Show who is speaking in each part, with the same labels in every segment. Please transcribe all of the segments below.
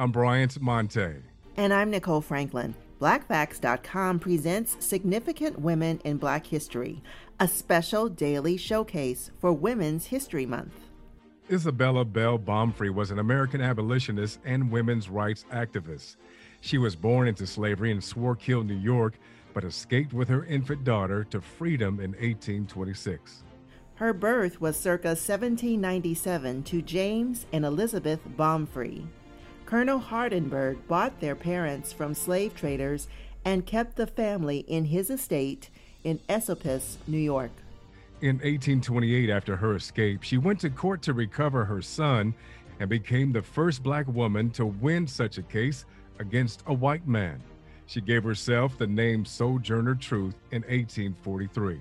Speaker 1: I'm Bryant Monte.
Speaker 2: And I'm Nicole Franklin. BlackFacts.com presents Significant Women in Black History, a special daily showcase for Women's History Month.
Speaker 1: Isabella Bell Baumfree was an American abolitionist and women's rights activist. She was born into slavery in Swartekill, New York, but escaped with her infant daughter to freedom in 1826.
Speaker 2: Her birth was circa 1797 to James and Elizabeth Baumfree. Colonel Hardenbergh bought their parents from slave traders and kept the family in his estate in Esopus, New York.
Speaker 1: In 1828, after her escape, she went to court to recover her son and became the first black woman to win such a case against a white man. She gave herself the name Sojourner Truth in 1843.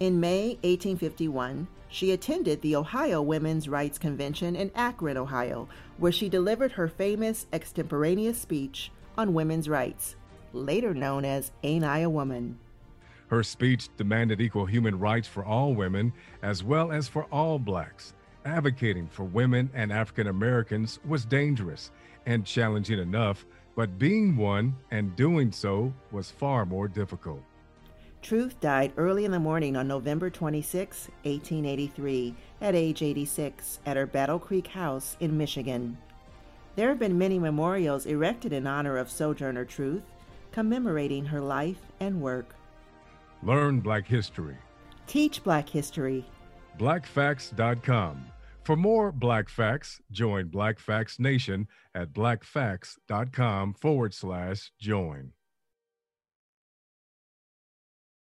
Speaker 2: In May 1851, she attended the Ohio Women's Rights Convention in Akron, Ohio, where she delivered her famous extemporaneous speech on women's rights, later known as Ain't I a Woman?
Speaker 1: Her speech demanded equal human rights for all women as well as for all blacks. Advocating for women and African Americans was dangerous and challenging enough, but being one and doing so was far more difficult.
Speaker 2: Truth died early in the morning on November 26, 1883, at age 86, at her Battle Creek house in Michigan. There have been many memorials erected in honor of Sojourner Truth, commemorating her life and work.
Speaker 1: Learn Black History.
Speaker 2: Teach Black History.
Speaker 1: BlackFacts.com. For more Black Facts, join Black Facts Nation at blackfacts.com forward slash join.